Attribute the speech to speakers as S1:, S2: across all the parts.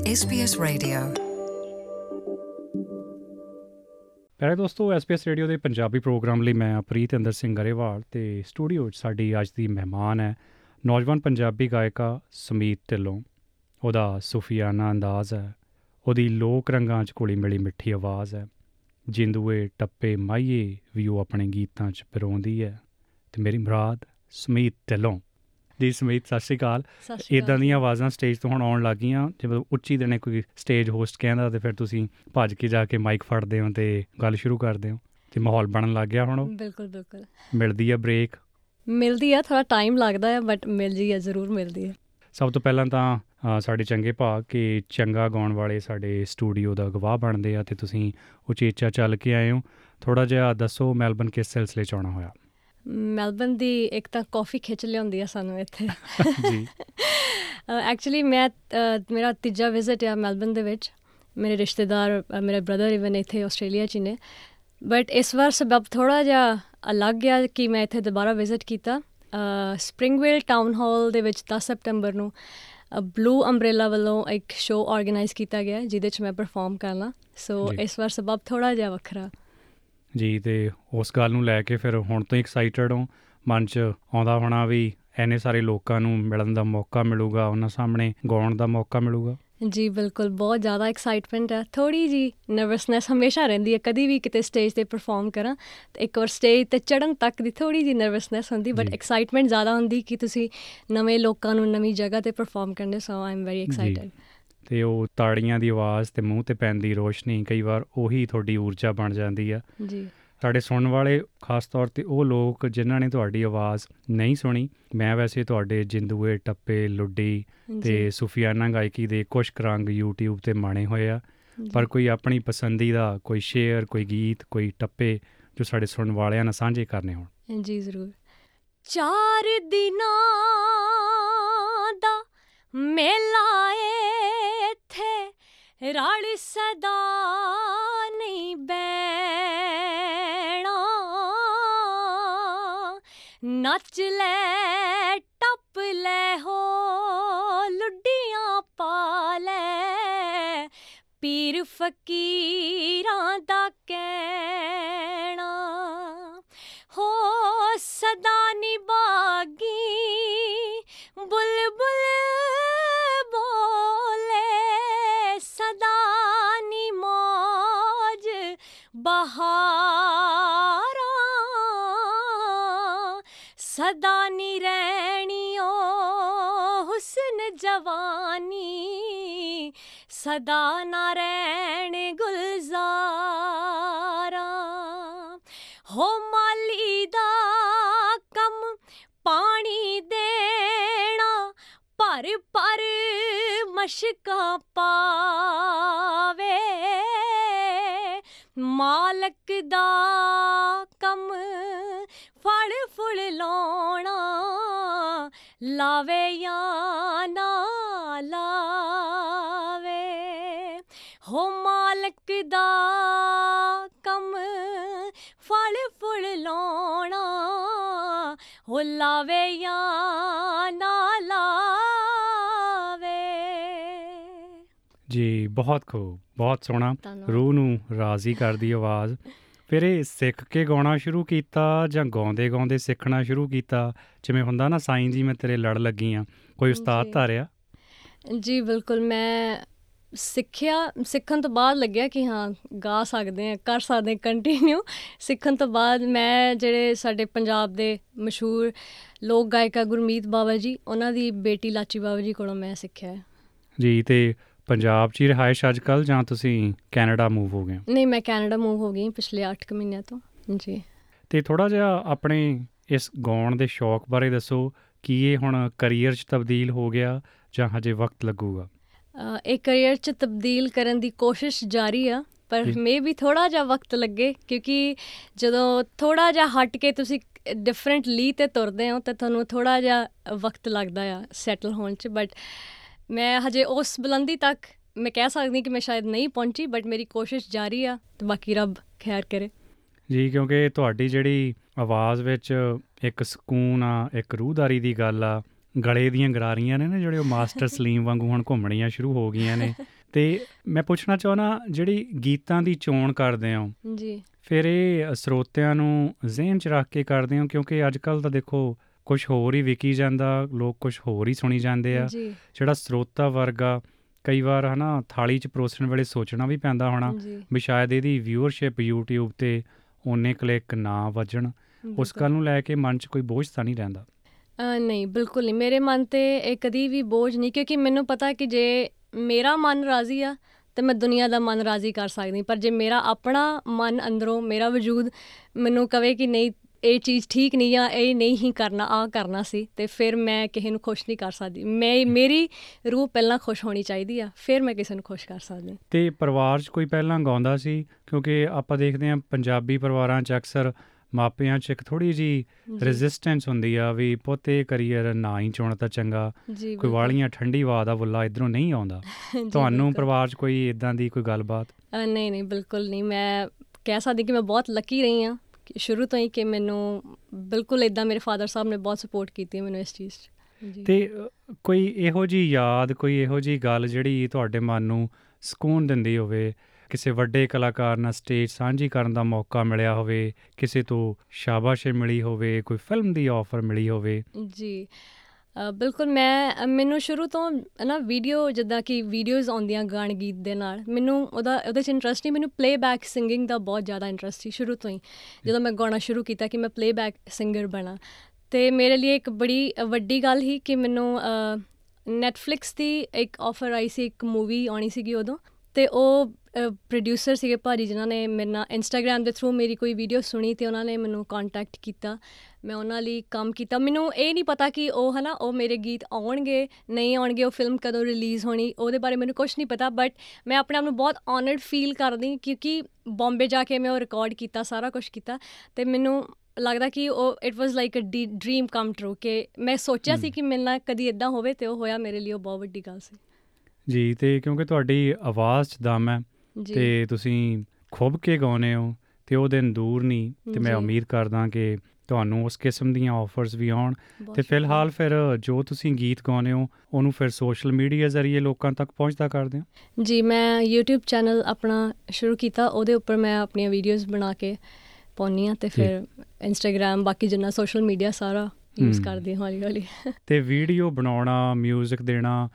S1: SBS Radio.
S2: ਪਿਆਰੇ ਦੋਸਤੋ, SBS radio ਦੇ ਪੰਜਾਬੀ ਪ੍ਰੋਗਰਾਮ ਲਈ ਮੈਂ ਪ੍ਰੀਤ ਅੰਦਰ ਸਿੰਘ ਗਰੇਵਾਲ ਤੇ ਸਟੂਡੀਓ 'ਚ ਸਾਡੀ ਅੱਜ ਦੀ ਮਹਿਮਾਨ ਹੈ, ਨੌਜਵਾਨ ਪੰਜਾਬੀ ਗਾਇਕਾ ਸਮੀਤ ਢਿੱਲੋਂ। ਉਹਦਾ ਸੂਫੀਆਨਾ ਅੰਦਾਜ਼ ਹੈ, ਉਹਦੀ ਲੋਕ ਰੰਗਾਂ 'ਚ ਕੋਲੀ ਮਿਲੀ ਮਿੱਠੀ ਆਵਾਜ਼ ਹੈ, ਜਿੰਦੂਏ ਟੱਪੇ ਮਾਈਏ ਵੀ ਉਹ ਆਪਣੇ ਗੀਤਾਂ 'ਚ ਪਰੋਂਦੀ ਹੈ। ਤੇ ਮੇਰੀ ਮੁਰਾਦ ਸਮੀਤ ਢਿੱਲੋਂ। ਜੀ ਸਮੀਤ ਸਤਿ ਸ਼੍ਰੀ ਅਕਾਲ। ਇਦਾਂ ਦੀਆਂ ਆਵਾਜ਼ਾਂ ਸਟੇਜ ਤੋਂ ਹੁਣ ਆਉਣ ਲੱਗੀਆਂ ਜਦੋਂ ਉੱਚੀ ਦੇਣੇ ਕੋਈ ਸਟੇਜ ਹੋਸਟ ਕਹਿੰਦਾ ਤੇ ਫਿਰ ਤੁਸੀਂ ਭੱਜ ਕੇ ਜਾ ਕੇ ਮਾਈਕ ਫੜਦੇ ਹੋ ਤੇ ਗੱਲ ਸ਼ੁਰੂ ਕਰਦੇ ਹੋ ਤੇ ਮਾਹੌਲ ਬਣਨ ਲੱਗ ਗਿਆ ਹੁਣ।
S3: ਬਿਲਕੁਲ ਬਿਲਕੁਲ।
S2: ਮਿਲਦੀ ਆ ਬ੍ਰੇਕ
S3: ਮਿਲਦੀ ਆ ਥੋੜਾ ਟਾਈਮ ਲੱਗਦਾ ਹੈ ਬਟ ਮਿਲ ਜੀ ਹੈ ਜ਼ਰੂਰ ਮਿਲਦੀ ਹੈ
S2: ਸਭ ਤੋਂ ਪਹਿਲਾਂ ਤਾਂ ਸਾਡੇ ਚੰਗੇ ਭਾਗ ਕਿ ਚੰਗਾ ਗਾਉਣ ਵਾਲੇ ਸਾਡੇ ਸਟੂਡੀਓ ਦਾ ਗਵਾਹ ਬਣਦੇ ਆ ਤੇ ਤੁਸੀਂ ਉਚੇਚਾ ਚੱਲ ਕੇ ਆਏ ਹੋ। ਥੋੜਾ ਜਿਹਾ ਦੱਸੋ ਮੈਲਬਨ ਕਿਸ ਸਿਲਸਿਲੇ ਚ ਆਉਣਾ ਹੋਇਆ?
S3: ਮੈਲਬਨ ਦੀ ਇੱਕ ਤਾਂ ਕਾਫੀ ਖਿੱਚ ਲਿਆਉਂਦੀ ਆ ਸਾਨੂੰ ਇੱਥੇ।
S2: ਜੀ।
S3: ਐਕਚੁਅਲੀ ਮੈਂ ਮੇਰਾ ਤੀਜਾ ਵਿਜ਼ਿਟ ਆ ਮੈਲਬਨ ਦੇ ਵਿੱਚ। ਮੇਰੇ ਰਿਸ਼ਤੇਦਾਰ ਮੇਰੇ ਬ੍ਰਦਰ ਇਵਨ ਇੱਥੇ ਆਸਟ੍ਰੇਲੀਆ 'ਚ ਨੇ। ਬਟ ਇਸ ਵਾਰ ਸਬਬ ਥੋੜਾ ਜਿਹਾ ਅਲੱਗ ਗਿਆ ਕਿ ਮੈਂ ਇੱਥੇ ਦੁਬਾਰਾ ਵਿਜ਼ਿਟ ਕੀਤਾ। ਸਪ੍ਰਿੰਗਵੇਲ ਟਾਊਨ ਹਾਲ ਦੇ ਵਿੱਚ 10 ਸਤੰਬਰ ਨੂੰ ਬਲੂ ਅੰਬ੍ਰੇਲਾ ਵੱਲੋਂ ਇੱਕ ਸ਼ੋਅ ਆਰਗੇਨਾਈਜ਼ ਕੀਤਾ ਗਿਆ ਜਿਹਦੇ 'ਚ ਮੈਂ ਪਰਫਾਰਮ ਕਰਨਾ ਸੋ। ਇਸ ਵਾਰ ਸਬਬ ਥੋੜਾ ਜਿਹਾ ਵੱਖਰਾ।
S2: ਜੀ ਤੇ ਉਸ ਗੱਲ ਨੂੰ ਲੈ ਕੇ ਫਿਰ ਹੁਣ ਤੋਂ ਐਕਸਾਈਟਡ ਹੋ। ਮਨ ਚ ਆਉਂਦਾ ਹੋਣਾ ਵੀ ਐਨੇ ਸਾਰੇ ਲੋਕਾਂ ਨੂੰ ਮਿਲਣ ਦਾ ਮੌਕਾ ਮਿਲੂਗਾ ਉਹਨਾਂ ਸਾਹਮਣੇ ਗਾਉਣ ਦਾ ਮੌਕਾ ਮਿਲੂਗਾ।
S3: ਜੀ ਬਿਲਕੁਲ ਬਹੁਤ ਜ਼ਿਆਦਾ ਐਕਸਾਈਟਮੈਂਟ ਹੈ ਥੋੜੀ ਜੀ ਨਰਵਸਨੈਸ ਹਮੇਸ਼ਾ ਰਹਿੰਦੀ ਹੈ ਕਦੀ ਵੀ ਕਿਤੇ ਸਟੇਜ ਤੇ ਪਰਫਾਰਮ ਕਰਾਂ ਤੇ ਇੱਕ ਵਾਰ ਸਟੇਜ ਤੇ ਚੜਨ ਤੱਕ ਦੀ ਥੋੜੀ ਜੀ ਨਰਵਸਨੈਸ ਹੁੰਦੀ ਬਟ। ਐਕਸਾਈਟਮੈਂਟ ਜ਼ਿਆਦਾ ਹੁੰਦੀ ਕਿ ਤੁਸੀਂ ਨਵੇਂ ਲੋਕਾਂ ਨੂੰ ਨਵੀਂ ਜਗ੍ਹਾ ਤੇ ਪਰਫਾਰਮ ਕਰਨੇ so I am very excited
S2: ਤੇ ਉਹ ਤਾੜੀਆਂ ਦੀ ਆਵਾਜ਼ ਤੇ ਮੂੰਹ ਤੇ ਪੈਂਦੀ ਰੋਸ਼ਨੀ ਕਈ ਵਾਰ ਉਹੀ ਤੁਹਾਡੀ ਊਰਜਾ ਬਣ ਜਾਂਦੀ ਆ।
S3: ਜੀ।
S2: ਸਾਡੇ ਸੁਣਨ ਵਾਲੇ ਖਾਸ ਤੌਰ ਤੇ ਉਹ ਲੋਕ ਜਿਨ੍ਹਾਂ ਨੇ ਤੁਹਾਡੀ ਆਵਾਜ਼ ਨਹੀਂ ਸੁਣੀ ਮੈਂ ਵੈਸੇ ਤੁਹਾਡੇ ਜਿੰਦੂਏ ਟੱਪੇ ਲੁੱਡੀ ਤੇ ਸੂਫੀਆਨਾ ਗਾਇਕੀ ਦੇ ਕੁਝ ਰੰਗ YouTube ਤੇ ਮਾਣੇ ਹੋਏ ਆ। ਪਰ ਕੋਈ ਆਪਣੀ ਪਸੰਦੀਦਾ ਕੋਈ ਸ਼ੇਅਰ ਕੋਈ ਗੀਤ ਕੋਈ ਟੱਪੇ ਜੋ ਸਾਡੇ ਸੁਣਨ ਵਾਲਿਆਂ ਨਾਲ ਸਾਂਝੇ ਕਰਨੇ ਹੋਣ।
S3: ਜੀ ਜ਼ਰੂਰ। ਚਾਰ ਦਿਨਾਂ ਦਾ ਮੇਲਾ ਏ ਇੱਥੇ ਰਲ ਸਦਾ ਨਹੀਂ ਬੈਣਾ ਨੱਚ ਲੈ ਟੱਪ ਲੈ ਹੋ ਲੁੱਡੀਆਂ ਪਾ ਲੈ ਪੀਰ ਫਕੀਰਾਂ ਸਦਾ ਨਾ ਰਹਿਣ ਗੁਲਜ਼ਾਰਾਂ। ਹੋ ਮਾਲੀ ਦਾ ਕੰਮ ਪਾਣੀ ਦੇਣਾ ਪਰ ਪਰ ਮਸ਼ਕਾਂ ਪਾਵੇ। ਮਾਲਕ ਦਾ ਕੰਮ ਫਲ ਫੁੱਲ ਲਾਉਣਾ, ਲਾਵੇ ਜਾਂ ਨਾ ਲਾਵੇ ਹੋ ਮਾਲਕ ਦਾ ਕੰਮ ਫਲ ਫੁੱਲ ਲਾਉਣਾ ਹੋ ਲਾਵੇ ਜਾਂ ਨਾ ਲਾਵੇ।
S2: ਜੀ ਬਹੁਤ ਖੂਬ ਬਹੁਤ ਸੋਹਣਾ। ਰੂਹ ਨੂੰ ਰਾਜ਼ੀ ਕਰਦੀ ਆਵਾਜ਼। ਫਿਰ ਇਹ ਸਿੱਖ ਕੇ ਗਾਉਣਾ ਸ਼ੁਰੂ ਕੀਤਾ ਜਾਂ ਗਾਉਂਦੇ ਗਾਉਂਦੇ ਸਿੱਖਣਾ ਸ਼ੁਰੂ ਕੀਤਾ? ਜਿਵੇਂ ਹੁੰਦਾ ਨਾ ਸਾਈਂ ਜੀ ਮੈਂ ਤੇਰੇ ਲੜ ਲੱਗੀ ਆ। ਕੋਈ ਉਸਤਾਦ। ਧਾਰਿਆ?
S3: ਜੀ ਬਿਲਕੁਲ। ਮੈਂ ਸਿੱਖਿਆ ਸਿੱਖਣ ਤੋਂ ਬਾਅਦ ਲੱਗਿਆ ਕਿ ਹਾਂ ਗਾ ਸਕਦੇ ਆ ਕਰ ਸਕਦੇ ਕੰਟੀਨਿਊ ਸਿੱਖਣ ਤੋਂ ਬਾਅਦ ਮੈਂ ਜਿਹੜੇ ਸਾਡੇ ਪੰਜਾਬ ਦੇ ਮਸ਼ਹੂਰ ਲੋਕ ਗਾਇਕਾ ਗੁਰਮੀਤ ਬਾਵਾ ਜੀ ਉਹਨਾਂ ਦੀ ਬੇਟੀ ਲਾਚੀ ਬਾਵਾ ਜੀ ਕੋਲੋਂ ਮੈਂ ਸਿੱਖਿਆ ਹੈ।
S2: ਜੀ ਤੇ ਪੰਜਾਬ 'ਚ ਹੀ ਰਿਹਾਇਸ਼ ਅੱਜ ਕੱਲ ਜਾਂ ਤੁਸੀਂ ਕੈਨੇਡਾ ਮੂਵ ਹੋ ਗਏ?
S3: ਨਹੀਂ ਮੈਂ ਕੈਨੇਡਾ ਮੂਵ ਹੋ ਗਈ ਪਿਛਲੇ 8 ਕੁ ਮਹੀਨਿਆਂ ਤੋਂ ਜੀ।
S2: ਤੇ ਥੋੜਾ ਜਿਹਾ ਆਪਣੇ ਇਸ ਗਾਉਣ ਦੇ ਸ਼ੌਕ ਬਾਰੇ ਦੱਸੋ ਕੀ ਇਹ ਹੁਣ ਕੈਰੀਅਰ 'ਚ ਤਬਦੀਲ ਹੋ ਗਿਆ ਜਾਂ ਹਜੇ ਵਕਤ ਲੱਗੂਗਾ?
S3: ਇਹ ਕੈਰੀਅਰ ਚ ਤਬਦੀਲ ਕਰਨ ਦੀ ਕੋਸ਼ਿਸ਼ ਜਾਰੀ ਆ ਪਰ। ਮੇ ਵੀ ਥੋੜਾ ਜਿਹਾ ਵਕਤ ਲੱਗੇ ਕਿਉਂਕਿ ਜਦੋਂ ਥੋੜਾ ਜਿਹਾ ਹਟ ਕੇ ਤੁਸੀਂ ਡਿਫਰੈਂਟ ਲੀ ਤੇ ਤੁਰਦੇ ਹੋ ਤਾਂ ਤੁਹਾਨੂੰ ਥੋੜਾ ਜਿਹਾ ਵਕਤ ਲੱਗਦਾ ਆ ਸੈਟਲ ਹੋਣ ਚ ਬਟ ਮੈਂ ਹਜੇ ਉਸ ਬੁਲੰਦੀ ਤੱਕ ਮੈਂ ਕਹਿ ਸਕਦੀ ਕਿ ਮੈਂ ਸ਼ਾਇਦ ਨਹੀਂ ਪਹੁੰਚੀ ਬਟ ਮੇਰੀ ਕੋਸ਼ਿਸ਼ ਜਾਰੀ ਆ ਤੇ ਬਾਕੀ ਰੱਬ ਖੈਰ ਕਰੇ
S2: ਜੀ ਕਿਉਂਕਿ ਤੁਹਾਡੀ ਜਿਹੜੀ ਆਵਾਜ਼ ਵਿੱਚ ਇੱਕ ਸਕੂਨ ਆ ਇੱਕ ਰੂਹਦਾਰੀ ਦੀ ਗੱਲ ਆ ਗਲੇ ਦੀਆਂ ਗਰਾਰੀਆਂ ਨੇ ਨਾ ਜਿਹੜੇ ਉਹ ਮਾਸਟਰ ਸਲੀਮ ਵਾਂਗੂ ਹੁਣ ਘੁੰਮਣੀਆਂ ਸ਼ੁਰੂ ਹੋ ਗਈਆਂ ਨੇ। ਤੇ ਮੈਂ ਪੁੱਛਣਾ ਚਾਹਣਾ ਜਿਹੜੀ ਗੀਤਾਂ ਦੀ ਚੋਣ ਕਰਦੇ ਹੋ
S3: ਜੀ।
S2: ਫਿਰ ਇਹ ਸਰੋਤਿਆਂ ਨੂੰ ਜ਼ਿਹਨ 'ਚ ਰੱਖ ਕੇ ਕਰਦੇ ਹੋ ਕਿਉਂਕਿ ਅੱਜ ਕੱਲ ਤਾਂ ਦੇਖੋ ਕੁਝ ਹੋਰ ਹੀ ਵਿਕੀ ਜਾਂਦਾ ਲੋਕ ਕੁਝ ਹੋਰ ਹੀ ਸੁਣੀ ਜਾਂਦੇ ਆ। ਜਿਹੜਾ ਸਰੋਤਾ ਵਰਗਾ ਕਈ ਵਾਰ ਹਨਾ ਥਾਲੀ 'ਚ ਪਰੋਸਣ ਵੇਲੇ ਸੋਚਣਾ ਵੀ ਪੈਂਦਾ ਹੋਣਾ ਵੀ ਸ਼ਾਇਦ ਇਹਦੀ ਵਿਊਅਰਸ਼ਿਪ YouTube ਤੇ ਉਹਨੇ ਕਲਿੱਕ ਨਾ ਵੱਜਣ। ਉਸ। ਗੱਲ ਨੂੰ ਲੈ ਕੇ ਮਨ 'ਚ ਕੋਈ ਬੋਝ ਤਾਂ ਨਹੀਂ ਰਹਿੰਦਾ?
S3: ਨਹੀਂ, ਬਿਲਕੁਲ ਨਹੀਂ। ਮੇਰੇ ਮਨ ਤੇ ਇਹ ਕਦੀ ਵੀ ਬੋਝ ਨਹੀਂ, ਕਿਉਂਕਿ ਮੈਨੂੰ ਪਤਾ ਕਿ ਜੇ ਮੇਰਾ ਮਨ ਰਾਜ਼ੀ ਆ, ਤੇ ਮੈਂ ਦੁਨੀਆ ਦਾ ਮਨ ਰਾਜ਼ੀ ਕਰ ਸਕਦੀ। ਪਰ ਜੇ ਮੇਰਾ ਆਪਣਾ ਮਨ ਅੰਦਰੋਂ, ਮੇਰਾ ਵਜੂਦ ਮੈਨੂੰ ਕਵੇ ਕਿ ਨਹੀਂ, ਇਹ ਚੀਜ਼ ਠੀਕ ਨਹੀਂ ਆ, ਇਹ ਨਹੀਂ ਹੀ ਕਰਨਾ ਆ ਕਰਨਾ ਸੀ, ਤੇ ਫਿਰ ਮੈਂ ਕਿਸੇ ਨੂੰ ਖੁਸ਼ ਨਹੀਂ ਕਰ ਸਕਦੀ। ਮੈਂ, ਮੇਰੀ ਰੂਹ ਪਹਿਲਾਂ ਖੁਸ਼ ਹੋਣੀ ਚਾਹੀਦੀ ਆ, ਫਿਰ ਮੈਂ ਕਿਸੇ ਨੂੰ ਖੁਸ਼ ਕਰ ਸਕਦੀ।
S2: ਤੇ ਪਰਿਵਾਰ 'ਚ ਕੋਈ ਪਹਿਲਾਂ ਗਾਉਂਦਾ ਸੀ? ਕਿਉਂਕਿ ਆਪਾਂ ਦੇਖਦੇ ਹਾਂ, ਪੰਜਾਬੀ ਪਰਿਵਾਰਾਂ 'ਚ ਅਕਸਰ ਮਾਪਿਆਂ 'ਚ ਇੱਕ ਥੋੜੀ ਜੀ। ਰੈਜ਼ਿਸਟੈਂਸ ਹੁੰਦੀ ਆ ਵੀ ਪੋਤੇ ਕਰੀਅਰ ਨਾ ਹੀ ਚੁਣ ਤਾਂ ਚੰਗਾ ਕੋਈ। ਵਾਲੀਆਂ ਠੰਡੀ ਹਵਾ ਦਾ ਬੁੱਲਾ ਇਧਰੋਂ ਨਹੀਂ ਆਉਂਦਾ ਤੁਹਾਨੂੰ। ਪਰਿਵਾਰ 'ਚ ਕੋਈ ਇਦਾਂ ਦੀ ਕੋਈ ਗੱਲਬਾਤ
S3: ਨਹੀਂ ਨਹੀਂ ਬਿਲਕੁਲ ਨਹੀਂ ਮੈਂ ਕਹਿ ਸਕਦੀ ਕਿ ਮੈਂ ਬਹੁਤ ਲੱਕੀ ਰਹੀ ਕਿ ਸ਼ੁਰੂ ਤੋਂ ਹੀ ਕਿ ਮੈਨੂੰ ਬਿਲਕੁਲ ਇਦਾਂ ਮੇਰੇ ਫਾਦਰ ਸਾਹਿਬ ਨੇ ਬਹੁਤ ਸਪੋਰਟ ਕੀਤੀ ਮੈਨੂੰ ਇਸ ਚੀਜ਼ 'ਚ
S2: ਤੇ ਕੋਈ ਇਹੋ ਜੀ ਯਾਦ ਕੋਈ ਇਹੋ ਜੀ ਗੱਲ ਜਿਹੜੀ ਤੁਹਾਡੇ ਮਨ ਨੂੰ ਸਕੂਨ ਦਿੰਦੀ ਹੋਵੇ ਕਿਸੇ ਵੱਡੇ ਕਲਾਕਾਰ ਨਾਲ ਸਟੇਜ ਸਾਂਝੀ ਕਰਨ ਦਾ ਮੌਕਾ ਮਿਲਿਆ ਹੋਵੇ ਕਿਸੇ ਤੋਂ ਸ਼ਾਬਾਸ਼ੇ ਮਿਲੀ ਹੋਵੇ ਕੋਈ ਫਿਲਮ ਦੀ ਆਫਰ ਮਿਲੀ ਹੋਵੇ।
S3: ਜੀ ਅ, ਬਿਲਕੁਲ ਮੈਂ ਅ, ਮੈਨੂੰ ਸ਼ੁਰੂ ਤੋਂ ਨਾ ਵੀਡੀਓ ਜਿੱਦਾਂ ਕਿ ਵੀਡੀਓਜ਼ ਆਉਂਦੀਆਂ ਗਾਣ ਗੀਤ ਦੇ ਨਾਲ ਮੈਨੂੰ ਉਹਦਾ ਉਹਦੇ 'ਚ ਇੰਟਰਸਟ ਨਹੀਂ ਮੈਨੂੰ ਪਲੇਬੈਕ ਸਿੰਗਿੰਗ ਦਾ ਬਹੁਤ ਜ਼ਿਆਦਾ ਇੰਟਰਸਟ ਸੀ ਸ਼ੁਰੂ ਤੋਂ ਹੀ। ਜਦੋਂ ਮੈਂ ਗਾਉਣਾ ਸ਼ੁਰੂ ਕੀਤਾ ਕਿ ਮੈਂ ਪਲੇਬੈਕ ਸਿੰਗਰ ਬਣਾ ਤੇ ਮੇਰੇ ਲਈ ਇੱਕ ਬੜੀ ਅ, ਵੱਡੀ ਗੱਲ ਹੀ ਕਿ ਮੈਨੂੰ ਨੈਟਫਲਿਕਸ ਦੀ ਇੱਕ ਆਫਰ ਆਈ ਸੀ ਇੱਕ ਮੂਵੀ ਆਉਣੀ ਸੀਗੀ ਉਦੋਂ ਤੇ ਉਹ ਪ੍ਰੋਡਿਊਸਰ ਸੀਗੇ ਭਾਜੀ ਜਿਨ੍ਹਾਂ ਨੇ ਮੇਰੇ ਨਾਲ ਇੰਸਟਾਗ੍ਰam ਦੇ ਥਰੂ ਮੇਰੀ ਕੋਈ ਵੀਡੀਓ ਸੁਣੀ ਤੇ ਉਹਨਾਂ ਨੇ ਮੈਨੂੰ ਕੰਟੈਕਟ ਕੀਤਾ। ਮੈਂ ਉਹਨਾਂ ਲਈ ਕੰਮ ਕੀਤਾ। ਮੈਨੂੰ ਇਹ ਨਹੀਂ ਪਤਾ ਕਿ ਉਹ ਹਨਾ ਉਹ ਮੇਰੇ ਗੀਤ ਆਉਣਗੇ ਨਹੀਂ ਆਉਣਗੇ ਉਹ ਫਿਲਮ ਕਦੋਂ ਰਿਲੀਜ਼ ਹੋਣੀ ਉਹਦੇ ਬਾਰੇ ਮੈਨੂੰ ਕੁਝ ਨਹੀਂ ਪਤਾ। ਬਟ ਮੈਂ ਆਪਣੇ ਆਪ ਨੂੰ ਬਹੁਤ ਆਨਰਡ ਫੀਲ ਕਰਦੀ ਕਿਉਂਕਿ ਬੰਬੇ ਜਾ ਕੇ ਮੈਂ ਉਹ ਰਿਕਾਰਡ ਕੀਤਾ ਸਾਰਾ ਕੁਝ ਕੀਤਾ ਤੇ ਮੈਨੂੰ ਲੱਗਦਾ ਕਿ ਉਹ it was like a dream come true ਕਿ ਮੈਂ ਸੋਚਿਆ ਸੀ। ਕਿ ਮੇਰੇ ਨਾਲ ਕਦੀ ਇਦਾਂ ਹੋਵੇ ਤੇ ਉਹ ਹੋਇਆ ਮੇਰੇ ਲਈ ਉਹ ਬਹੁਤ ਵੱਡੀ ਗੱਲ ਸੀ।
S2: ਜੀ ਤੇ ਕਿਉਂਕਿ ਤੁਹਾਡੀ ਆਵਾਜ਼ 'ਚ ਦਮ ਹੈ ਤੇ ਤੁਸੀਂ ਖੁੱਬ ਕੇ ਗਾਉਨੇ ਹੋ ਤੇ ਉਹ ਦਿਨ ਦੂਰ ਨਹੀਂ ਤੇ ਮੈਂ। ਉਮੀਦ ਕਰਦਾ ਕਿ ਤੁਹਾਨੂੰ ਉਸ ਕਿਸਮ ਦੀਆਂ ਆਫਰਸ ਵੀ ਆਉਣ ਤੇ। ਫਿਲਹਾਲ ਫਿਰ ਜੋ ਤੁਸੀਂ ਗੀਤ ਗਾਉਂਦੇ ਹੋ ਉਹਨੂੰ ਫਿਰ ਸੋਸ਼ਲ ਮੀਡੀਆ ਜ਼ਰੀਏ ਲੋਕਾਂ ਤੱਕ ਪਹੁੰਚਦਾ ਕਰਦੇ ਹੋ
S3: ਜੀ ਮੈਂ YouTube ਚੈਨਲ ਆਪਣਾ ਸ਼ੁਰੂ ਕੀਤਾ ਉਹਦੇ ਉੱਪਰ ਮੈਂ ਆਪਣੀਆਂ ਵੀਡੀਓਜ਼ ਬਣਾ ਕੇ ਪਾਉਂਦੀ ਹਾਂ ਤੇ। ਫਿਰ Instagram ਬਾਕੀ ਜਿੰਨਾ ਸੋਸ਼ਲ ਮੀਡੀਆ ਸਾਰਾ ਯੂਜ਼। ਕਰਦੀ ਹਾਂ ਹੌਲੀ ਹੌਲੀ
S2: ਤੇ ਵੀਡੀਓ ਬਣਾਉਣਾ 뮤직 ਦੇਣਾ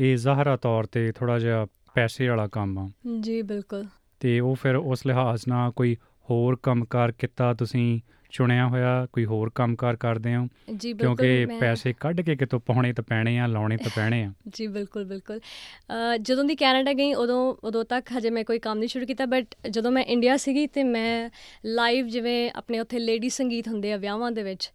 S2: ਇਹ ਜ਼ਾਹਰਾ ਤੌਰ ਤੇ ਥੋੜਾ ਜਿਹਾ ਪੈਸੇ ਵਾਲਾ ਕੰਮ ਆ।
S3: ਜੀ ਬਿਲਕੁਲ।
S2: ਤੇ ਉਹ ਫਿਰ ਉਸ ਲਿਹਾਜ਼ ਨਾਲ ਕੋਈ ਹੋਰ ਕੰਮਕਾਰ ਕੀਤਾ ਤੁਸੀਂ ਚੁਣਿਆ ਹੋਇਆ ਕੋਈ ਹੋਰ ਕੰਮਕਾਰ ਕਰਦੇ ਹੋ? ਕਿਉਂਕਿ ਪੈਸੇ ਕੱਢ ਕੇ ਕਿਤੋਂ ਪਾਉਣੇ ਤਾਂ ਪੈਣੇ ਆ ਲਾਉਣੇ ਤਾਂ ਪੈਣੇ ਆ।
S3: ਜੀ ਬਿਲਕੁਲ ਬਿਲਕੁਲ। ਜਦੋਂ ਦੀ ਕੈਨੇਡਾ ਗਈ ਉਦੋਂ ਉਦੋਂ ਤੱਕ ਹਜੇ ਮੈਂ ਕੋਈ ਕੰਮ ਨਹੀਂ ਸ਼ੁਰੂ ਕੀਤਾ ਬਟ ਜਦੋਂ ਮੈਂ ਇੰਡੀਆ ਸੀਗੀ ਤੇ ਮੈਂ ਲਾਈਵ ਜਿਵੇਂ ਆਪਣੇ ਉੱਥੇ ਲੇਡੀ ਸੰਗੀਤ ਹੁੰਦੇ ਆ ਵਿਆਹਾਂ ਦੇ ਵਿੱਚ।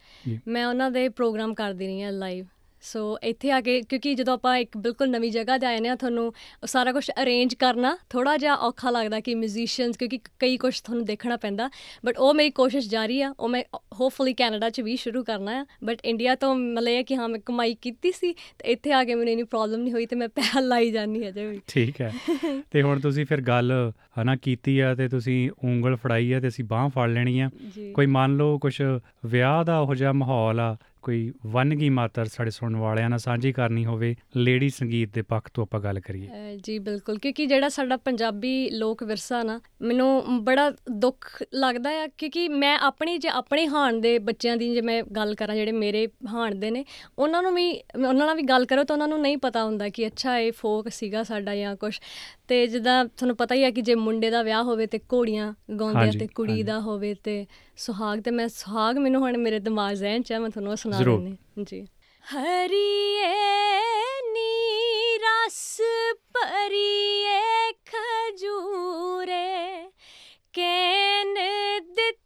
S3: ਮੈਂ ਉਹਨਾਂ ਦੇ ਪ੍ਰੋਗਰਾਮ ਕਰਦੀ ਰਹੀ ਹਾਂ ਲਾਈਵ। ਸੋ ਇੱਥੇ ਆ ਕੇ ਕਿਉਂਕਿ ਜਦੋਂ ਆਪਾਂ ਇੱਕ ਬਿਲਕੁਲ ਨਵੀਂ ਜਗ੍ਹਾ ਤੇ ਆਏ ਨੇ ਆ ਤੁਹਾਨੂੰ ਸਾਰਾ ਕੁਝ ਅਰੇਂਜ ਕਰਨਾ ਥੋੜਾ ਜਿਹਾ ਔਖਾ ਲੱਗਦਾ ਕਿ ਮਿਊਜ਼ੀਸ਼ੀਅਨਸ ਕਿਉਂਕਿ ਕਈ ਕੁਝ ਤੁਹਾਨੂੰ ਦੇਖਣਾ ਪੈਂਦਾ। ਬਟ ਉਹ ਮੇਰੀ ਕੋਸ਼ਿਸ਼ ਜਾਰੀ ਆ ਉਹ ਮੈਂ ਹੋਪਫੁਲੀ ਕੈਨੇਡਾ 'ਚ ਵੀ ਸ਼ੁਰੂ ਕਰਨਾ ਆ। ਬਟ ਇੰਡੀਆ ਤੋਂ ਇਹ ਕਿ ਹਾਂ ਮੈਂ ਕਮਾਈ ਕੀਤੀ ਸੀ ਤੇ ਇੱਥੇ ਆ ਕੇ ਮੈਨੂੰ ਇਨੀ ਪ੍ਰੋਬਲਮ ਨਹੀਂ ਹੋਈ ਤੇ ਮੈਂ ਪੈਸਾ ਲਾਈ ਜਾਂਦੀ ਅਜੇ ਵੀ।
S2: ਠੀਕ ਹੈ। ਤੇ ਹੁਣ ਤੁਸੀਂ ਫਿਰ ਗੱਲ ਹਨਾ ਕੀਤੀ ਆ ਤੇ ਤੁਸੀਂ ਉਂਗਲ ਫੜਾਈ ਆ ਤੇ ਅਸੀਂ ਬਾਹ ਫੜ ਲੈਣੀ ਆ। ਕੋਈ ਮੰਨ ਲਓ ਕੁਝ ਵਿਆਹ ਦਾ ਉਹੋ ਜਿਹਾ ਮਾਹੌਲ ਆ ਕੋਈ ਵਨਗੀ ਮਾਤਰ ਸਾਡੇ ਸੁਣਨ ਵਾਲਿਆਂ ਨਾਲ ਸਾਂਝੀ ਕਰਨੀ ਹੋਵੇ, ਲੇਡੀ ਸੰਗੀਤ ਦੇ ਪੱਖ ਤੋਂ ਆਪਾਂ ਗੱਲ ਕਰੀਏ।
S3: ਅਹ ਜੀ, ਬਿਲਕੁਲ, ਕਿਉਂਕਿ ਜਿਹੜਾ ਸਾਡਾ ਪੰਜਾਬੀ ਲੋਕ ਵਿਰਸਾ ਨਾ, ਮੈਨੂੰ ਬੜਾ ਦੁੱਖ ਲੱਗਦਾ ਆ, ਕਿਉਂਕਿ ਮੈਂ ਆਪਣੀ, ਜੇ ਆਪਣੇ ਹਾਣ ਦੇ ਬੱਚਿਆਂ ਦੀ ਜੇ ਮੈਂ ਗੱਲ ਕਰਾਂ, ਜਿਹੜੇ ਮੇਰੇ ਹਾਣ ਦੇ ਨੇ, ਉਹਨਾਂ ਨੂੰ ਵੀ, ਉਹਨਾਂ ਨਾਲ ਵੀ ਗੱਲ ਕਰੋ ਤਾਂ ਉਹਨਾਂ ਨੂੰ ਨਹੀਂ ਪਤਾ ਹੁੰਦਾ ਕਿ ਅੱਛਾ, ਇਹ ਫੋਕ ਸੀਗਾ ਸਾਡਾ ਜਾਂ ਕੁਝ ਤੇ ਜਿੱਦਾਂ ਤੁਹਾਨੂੰ ਪਤਾ ਹੀ ਆ ਕਿ ਜੇ ਮੁੰਡੇ ਦਾ ਵਿਆਹ ਹੋਵੇ ਤੇ ਘੋੜੀਆਂ ਗਾਉਂਦੇ ਆ ਤੇ ਕੁੜੀ। ਦਾ ਹੋਵੇ ਤੇ ਸੁਹਾਗ ਤੇ ਮੈਂ ਸੁਹਾਗ ਮੈਨੂੰ ਹੁਣ ਮੇਰੇ ਦਿਮਾਗ ਜ਼ਹਿਨ ਚ ਆ ਮੈਂ ਤੁਹਾਨੂੰ ਸੁਣਾ। ਦਿੰਦੀ ਜੀ ਹਰੀਏ ਨੀ ਰਸ ਭਰੀਏ ਖਜੂਰੇ ਕੈਨ ਦਿੱਤਾ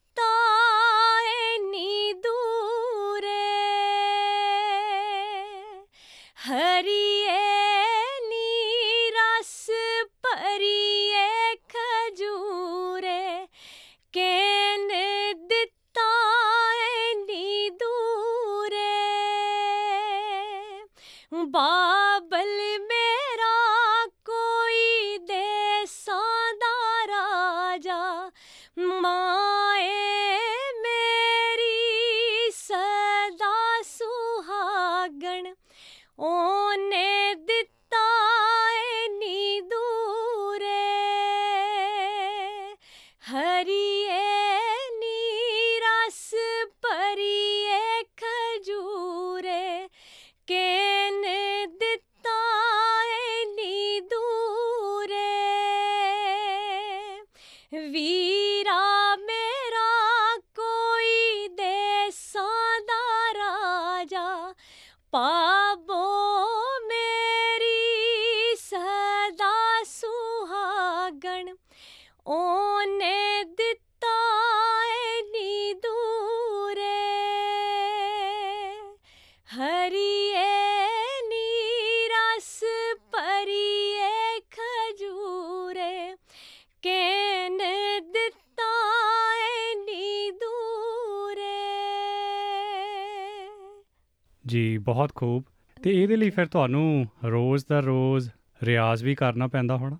S2: ਜੀ ਬਹੁਤ ਖੂਬ। ਤੇ ਇਹਦੇ ਲਈ ਫਿਰ ਤੁਹਾਨੂੰ ਰੋਜ਼ ਦਾ ਰੋਜ਼ ਰਿਆਜ਼ ਵੀ ਕਰਨਾ ਪੈਂਦਾ ਹੋਣਾ?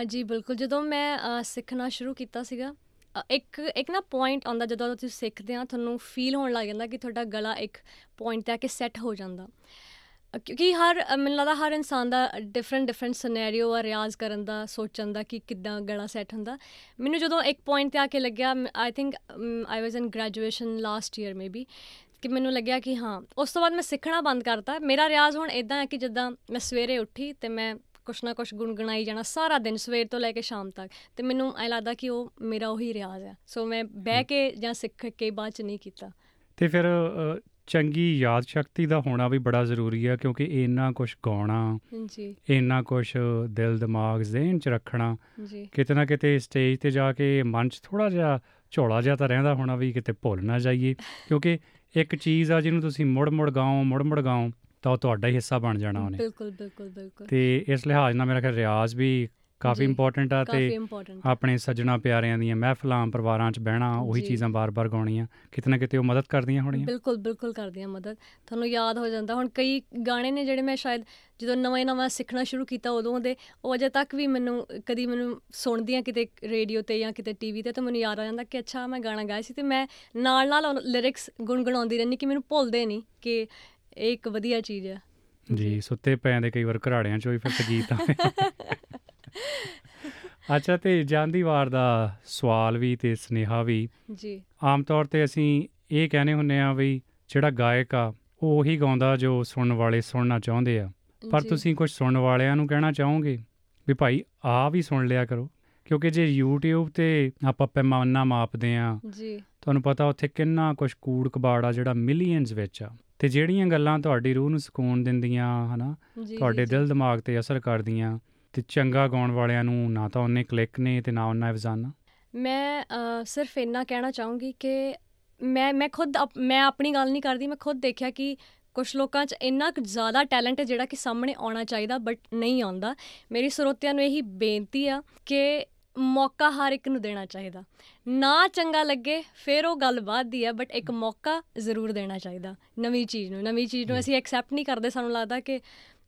S3: ਅ, ਜੀ ਬਿਲਕੁਲ। ਜਦੋਂ ਮੈਂ ਅ, ਸਿੱਖਣਾ ਸ਼ੁਰੂ ਕੀਤਾ ਸੀਗਾ ਅ, ਇੱਕ ਇੱਕ ਨਾ ਪੁਆਇੰਟ ਆਉਂਦਾ ਜਦੋਂ ਤੁਸੀਂ ਸਿੱਖਦੇ ਆ ਤੁਹਾਨੂੰ ਫੀਲ ਹੋਣ ਲੱਗ ਜਾਂਦਾ ਕਿ ਤੁਹਾਡਾ ਗਲਾ ਇੱਕ ਪੁਆਇੰਟ ਤੇ ਆ ਕੇ ਸੈੱਟ ਹੋ ਜਾਂਦਾ। ਅ, ਕਿਉਂਕਿ ਹਰ ਅ, ਮੈਨੂੰ ਲੱਗਦਾ ਹਰ ਇਨਸਾਨ ਦਾ ਡਿਫਰੈਂਟ ਡਿਫਰੈਂਟ ਸਿਨੈਰੀਓ ਆ ਰਿਆਜ਼ ਕਰਨ ਦਾ ਸੋਚਣ ਦਾ ਕਿ ਕਿੱਦਾਂ ਗਲਾ ਸੈੱਟ ਹੁੰਦਾ। ਮੈਨੂੰ ਜਦੋਂ ਇੱਕ ਪੁਆਇੰਟ ਤੇ ਆ ਕੇ ਲੱਗਿਆ I think I was in graduation last year maybe ਕਿ ਮੈਨੂੰ ਲੱਗਿਆ ਕਿ ਹਾਂ ਉਸ ਤੋਂ ਬਾਅਦ ਮੈਂ ਸਿੱਖਣਾ ਬੰਦ ਕਰਤਾ। ਮੇਰਾ ਰਿਆਜ਼ ਹੁਣ ਇਦਾਂ ਹੈ ਕਿ ਜਿੱਦਾਂ ਮੈਂ ਸਵੇਰੇ ਉੱਠੀ ਤੇ ਮੈਂ ਕੁਛ ਨਾ ਕੁਛ ਗੁੰਗਣਾਈ ਜਾਣਾ ਸਾਰਾ ਦਿਨ ਸਵੇਰ ਤੋਂ ਲੈ ਕੇ ਸ਼ਾਮ ਤੱਕ। ਤੇ ਮੈਨੂੰ ਐ ਲੱਗਦਾ ਕਿ ਉਹ ਮੇਰਾ ਉਹੀ ਰਿਆਜ਼ ਹੈ। ਸੋ ਮੈਂ ਬਹਿ ਕੇ ਜਾਂ ਸਿੱਖ ਕੇ ਬਾਅਦ ਚ ਨਹੀਂ ਕੀਤਾ।
S2: ਤੇ ਫਿਰ ਚੰਗੀ ਯਾਦ ਸ਼ਕਤੀ ਦਾ ਹੋਣਾ ਵੀ ਬੜਾ ਜ਼ਰੂਰੀ ਹੈ ਕਿਉਂਕਿ ਇੰਨਾ ਕੁਝ ਗਾਉਣਾ
S3: ਜੀ
S2: ਇੰਨਾ ਕੁਝ ਦਿਲ ਦਿਮਾਗ ਜ਼ਿਹਨ 'ਚ ਰੱਖਣਾ
S3: ਜੀ
S2: ਕਿਤੇ ਨਾ ਕਿਤੇ ਸਟੇਜ ਤੇ ਜਾ ਕੇ ਮਨ 'ਚ ਥੋੜਾ ਜਿਹਾ ਝੋਲਾ ਜਿਹਾ ਤਾਂ ਰਹਿੰਦਾ ਹੋਣਾ ਵੀ ਕਿਤੇ ਭੁੱਲ ਨਾ ਜਾਈਏ। ਕਿਉਂਕਿ ਇੱਕ ਚੀਜ਼ ਆ ਜਿਹਨੂੰ ਤੁਸੀਂ ਮੁੜ ਮੁੜ ਗਾਓ ਮੁੜ ਮੁੜ ਗਾਓ ਤਾਂ ਉਹ ਤੁਹਾਡਾ ਹੀ ਹਿੱਸਾ ਬਣ ਜਾਣਾ ਉਹਨੇ।
S3: ਬਿਲਕੁਲ ਬਿਲਕੁਲ ਬਿਲਕੁਲ।
S2: ਤੇ ਇਸ ਲਿਹਾਜ਼ ਨਾਲ ਮੇਰਾ ਖਿਆਲ ਰਿਆਜ਼ ਵੀ ਕਾਫੀ ਇੰਪੋਰਟੈਂਟ ਆ ਤੇ ਆਪਣੇ ਸੱਜਣਾ ਪਿਆਰਿਆਂ ਦੀਆਂ ਮਹਿਫਲਾਂ ਪਰਿਵਾਰਾਂ 'ਚ ਬਹਿਣਾ ਉਹੀ। ਚੀਜ਼ਾਂ ਬਾਰ-ਬਾਰ ਗਾਉਣੀਆਂ। ਕਿਤੇ ਨਾ ਕਿਤੇ ਉਹ ਮਦਦ ਕਰਦੀਆਂ ਹੋਣੀਆਂ।
S3: ਬਿਲਕੁਲ ਬਿਲਕੁਲ ਕਰਦੀ ਆ ਮਦਦ। ਤੁਹਾਨੂੰ ਯਾਦ ਹੋ ਜਾਂਦਾ। ਹੁਣ ਕਈ ਗਾਣੇ ਨੇ ਜਿਹੜੇ ਮੈਂ ਸ਼ਾਇਦ ਜਦੋਂ ਨਵਾਂ ਨਵਾਂ ਸਿੱਖਣਾ ਸ਼ੁਰੂ ਕੀਤਾ ਉਦੋਂ ਦੇ ਉਹ ਅਜੇ ਤੱਕ ਵੀ ਮੈਨੂੰ ਕਦੀ ਮੈਨੂੰ ਸੁਣਦੀ ਆ ਕਿਤੇ ਰੇਡੀਓ ਤੇ ਜਾਂ ਕਿਤੇ ਟੀਵੀ ਤੇ ਤਾਂ ਮੈਨੂੰ ਯਾਦ ਆ ਜਾਂਦਾ ਕਿ ਅੱਛਾ ਮੈਂ ਗਾਣਾ ਗਾਇਆ ਸੀ ਤੇ ਮੈਂ ਨਾਲ ਨਾਲ ਲਿਰਿਕਸ ਗੁੰਗਣਾਉਂਦੀ ਰਹਿੰਦੀ ਕਿ ਮੈਨੂੰ ਭੁੱਲਦੇ ਨਹੀਂ ਕਿ ਇਹ ਇੱਕ ਵਧੀਆ ਚੀਜ਼ ਹੈ
S2: ਜੀ ਸੁੱਤੇ ਪਏ ਦੇ ਕਈ ਵਾਰ ਘਰਾੜਿਆਂ 'ਚੋਂ ਵੀ ਫਿਰ ਸੰਗੀਤ ਆਉਂਦੇ ਅੱਛਾ ਤੇ ਜਾਂਦੀ ਵਾਰ ਦਾ ਸਵਾਲ ਵੀ ਤੇ ਸੁਨੇਹਾ ਵੀ।
S3: ਜੀ।
S2: ਆਮ ਤੌਰ ਤੇ ਅਸੀਂ ਇਹ ਕਹਿੰਦੇ ਹੁੰਨੇ ਆ ਵੀ ਜਿਹੜਾ ਗਾਇਕ ਆ ਉਹ ਉਹੀ ਗਾਉਂਦਾ ਜੋ ਸੁਣਨ ਵਾਲੇ ਸੁਣਨਾ ਚਾਹੁੰਦੇ ਆ। ਪਰ ਤੁਸੀਂ ਕੁਝ ਸੁਣਨ ਵਾਲਿਆਂ ਨੂੰ ਕਹਿਣਾ ਚਾਹੋਗੇ ਵੀ ਭਾਈ ਆ ਵੀ ਸੁਣ ਲਿਆ ਕਰੋ। ਕਿਉਂਕਿ ਜੇ YouTube ਤੇ ਆਪਾਂ ਪੈਮਾਨਾ ਮਾਪਦੇ ਆ
S3: ਜੀ।
S2: ਤੁਹਾਨੂੰ ਪਤਾ ਉੱਥੇ ਕਿੰਨਾ ਕੁਝ ਕੂੜ ਕਬਾੜ ਆ ਜਿਹੜਾ ਮਿਲੀਅਨਸ ਵਿੱਚ ਆ। ਤੇ ਜਿਹੜੀਆਂ ਗੱਲਾਂ ਤੁਹਾਡੀ ਰੂਹ ਨੂੰ ਸਕੂਨ ਦਿੰਦੀਆਂ ਹਨਾ? ਤੁਹਾਡੇ ਦਿਲ ਦਿਮਾਗ ਤੇ ਅਸਰ ਕਰਦੀਆਂ ਤੇ ਚੰਗਾ ਗਾਉਣ ਵਾਲਿਆਂ ਨੂੰ ਨਾ ਤਾਂ ਉਹਨੇ ਕਲਿੱਕ ਨੇ ਤੇ ਨਾ ਉਹਨਾਂ ਵਜ਼ਾਨਾ
S3: ਮੈਂ ਸਿਰਫ ਇੰਨਾ ਕਹਿਣਾ ਚਾਹੂੰਗੀ ਕਿ ਮੈਂ ਮੈਂ ਖੁਦ ਮੈਂ ਆਪਣੀ ਗੱਲ ਨਹੀਂ ਕਰਦੀ ਮੈਂ ਖੁਦ ਦੇਖਿਆ ਕਿ ਕੁਝ ਲੋਕਾਂ 'ਚ ਇੰਨਾ ਕੁ ਜ਼ਿਆਦਾ ਟੈਲੈਂਟ ਹੈ ਜਿਹੜਾ ਕਿ ਸਾਹਮਣੇ ਆਉਣਾ ਚਾਹੀਦਾ ਬਟ ਨਹੀਂ ਆਉਂਦਾ। ਮੇਰੀ ਸਰੋਤਿਆਂ ਨੂੰ ਇਹੀ ਬੇਨਤੀ ਆ ਕਿ ਮੌਕਾ ਹਰ ਇੱਕ ਨੂੰ ਦੇਣਾ ਚਾਹੀਦਾ। ਨਾ ਚੰਗਾ ਲੱਗੇ ਫਿਰ ਉਹ ਗੱਲ ਬਾਅਦ ਦੀ ਆ ਬਟ ਇੱਕ ਮੌਕਾ ਜ਼ਰੂਰ ਦੇਣਾ ਚਾਹੀਦਾ। ਨਵੀਂ ਚੀਜ਼ ਨੂੰ ਨਵੀਂ ਚੀਜ਼ ਨੂੰ ਅਸੀਂ ਐਕਸੈਪਟ ਨਹੀਂ ਕਰਦੇ ਸਾਨੂੰ ਲੱਗਦਾ ਕਿ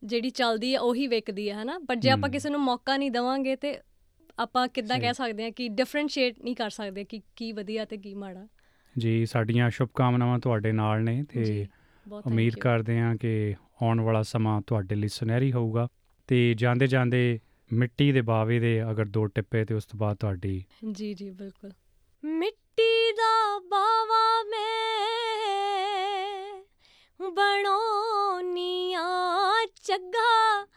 S3: ਜਿਹੜੀ ਚੱਲਦੀ ਆ ਉਹੀ ਵਿਕਦੀ ਆ ਹਨਾ ਬਟ ਜੇ ਆਪਾਂ। ਕਿਸੇ ਨੂੰ ਮੌਕਾ ਨਹੀਂ ਦਵਾਂਗੇ ਤੇ ਆਪਾਂ ਕਿੱਦਾਂ। ਕਹਿ ਸਕਦੇ ਹਾਂ ਕਿ ਡਿਫਰੈਂਸ਼ੀਏਟ ਨਹੀਂ ਕਰ ਸਕਦੇ ਕਿ ਕੀ ਵਧੀਆ ਤੇ ਕੀ ਮਾੜਾ
S2: ਜੀ ਸਾਡੀਆਂ ਸ਼ੁਭ ਕਾਮਨਾਵਾਂ ਤੁਹਾਡੇ ਨਾਲ ਨੇ ਤੇ ਉਮੀਦ. ਕਰਦੇ ਹਾਂ ਕਿ ਆਉਣ ਵਾਲਾ ਸਮਾਂ ਤੁਹਾਡੇ ਲਈ ਸੁਨਹਿਰੀ ਹੋਊਗਾ ਤੇ ਜਾਂਦੇ ਜਾਂਦੇ ਮਿੱਟੀ ਦੇ ਬਾਵੇ ਦੇ ਅਗਰ ਦੋ ਟਿੱਪੇ ਤੇ ਉਸ ਤੋਂ ਬਾਅਦ ਤੁਹਾਡੀ
S3: ਜੀ ਜੀ ਬਿਲਕੁਲ ਮਿੱਟੀ ਦਾ ਬਾਵਾ ਮੈਂ ਬਣਾਉਣੀਆਂ ਚੱਗਾ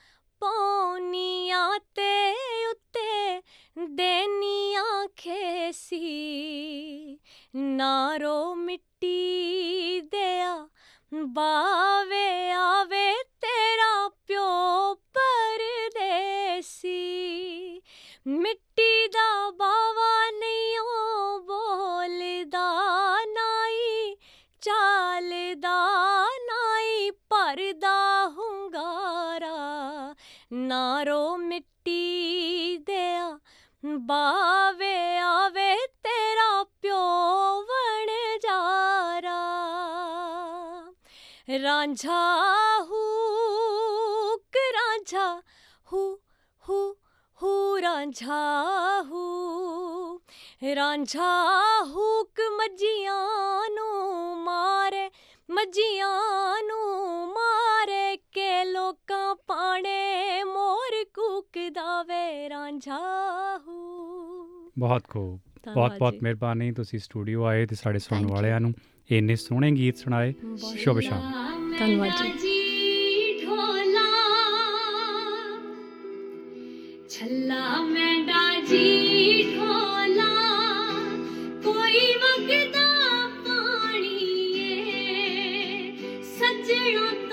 S3: ਪਾਉਣੀਆਂ ਤੇ ਉੱਤੇ ਦੇਨੀਆਂ ਖੇਸੀ। ਨਾਰੋ ਮਿੱਟੀ ਦਿਆ, ਬਾਵੇ ਆਵੇ ਤੇਰਾ ਪਿਓ ਪਰਦੇਸੀ। ਮਿੱਟੀ ਦਾ ਬਾਵਾ ਨਹੀਂ ਉਹ ਬੋਲਦਾ ਨਾਈ, ਚਾਲਦਾ ਹੁੰਗਾਰਾ ਨਾਰੋ ਮਿੱਟੀ ਦਿਆ, ਬਾਵੇ ਆਵੇ ਤੇਰਾ ਪਿਓ ਵਣ ਜਾਰਾ। ਰਾਂਝਾ ਹੂਕ ਰਾਂਝਾ ਹੂ ਹੂ ਹੂ ਰਾਂਝਾ ਹੂ। ਰਾਂਝਾ ਹੂਕ ਮੱਜੀਆਂ ਨੂੰ ਮਾਰੇ ਮੱਜੀਆਂ ਨੂੰ ਮਾਰੇ ਕੇ ਲੋਕਾਂ ਪਾਣੇ ਮੋਰ ਕੂਕਦਾ ਵੇ ਰਾਂਝਾ ਹੂ।
S2: ਬਹੁਤ ਖੂਬ ਬਹੁਤ ਬਹੁਤ ਮਿਹਰਬਾਨੀ ਤੁਸੀਂ ਸਟੂਡੀਓ ਆਏ ਤੇ ਸਾਡੇ ਸੁਣਨ ਵਾਲਿਆਂ ਨੂੰ। ਇੰਨੇ ਸੋਹਣੇ ਗੀਤ ਸੁਣਾਏ ਸ਼ੁਭ ਸ਼ਾਮ।
S3: ਧੰਨਵਾਦ ਜੀ।
S1: ਛੱਲਾ ਮੈਂਡਾ ਜੀ ਢੋਲਾ ਕੋਈ ਵਗਦਾ ਪਾਣੀ ਏ ਸੱਜਣਾ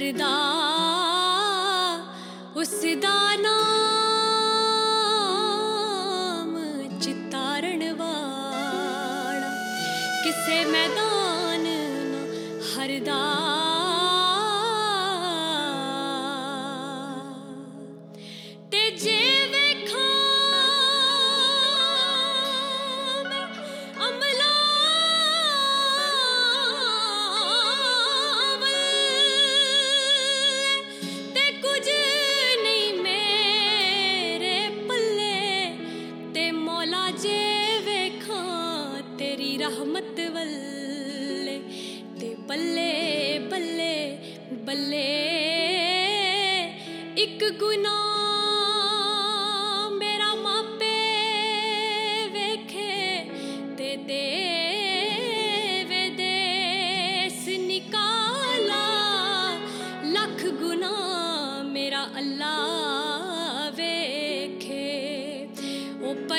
S3: ਕਰਦਾ ਉਸ ਦਾ ਨਾਮ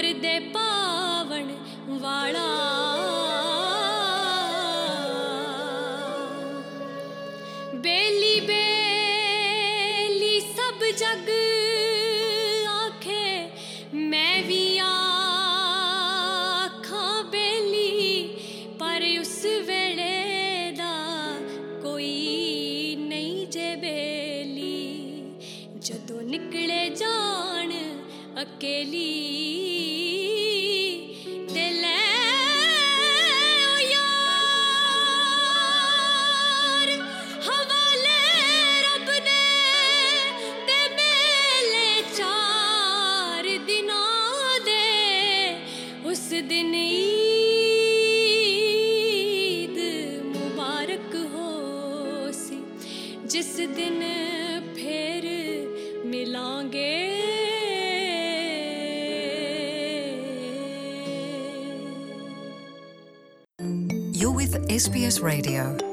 S3: ਪਰਦੇ ਪਾਵਣ ਵਾਲਾ। ਬੇਲੀ ਬੇਲੀ ਸਭ ਜਗ ਆਖੇ, ਮੈਂ ਵੀ ਆਖਾਂ ਬੇਲੀ, ਪਰ ਉਸ ਵੇਲੇ ਦਾ ਕੋਈ ਨਹੀਂ ਜੇ ਬੇਲੀ। ਜਦੋਂ ਨਿਕਲੇ ਜਾਣ ਅਕੇਲੀ
S1: SBS Radio.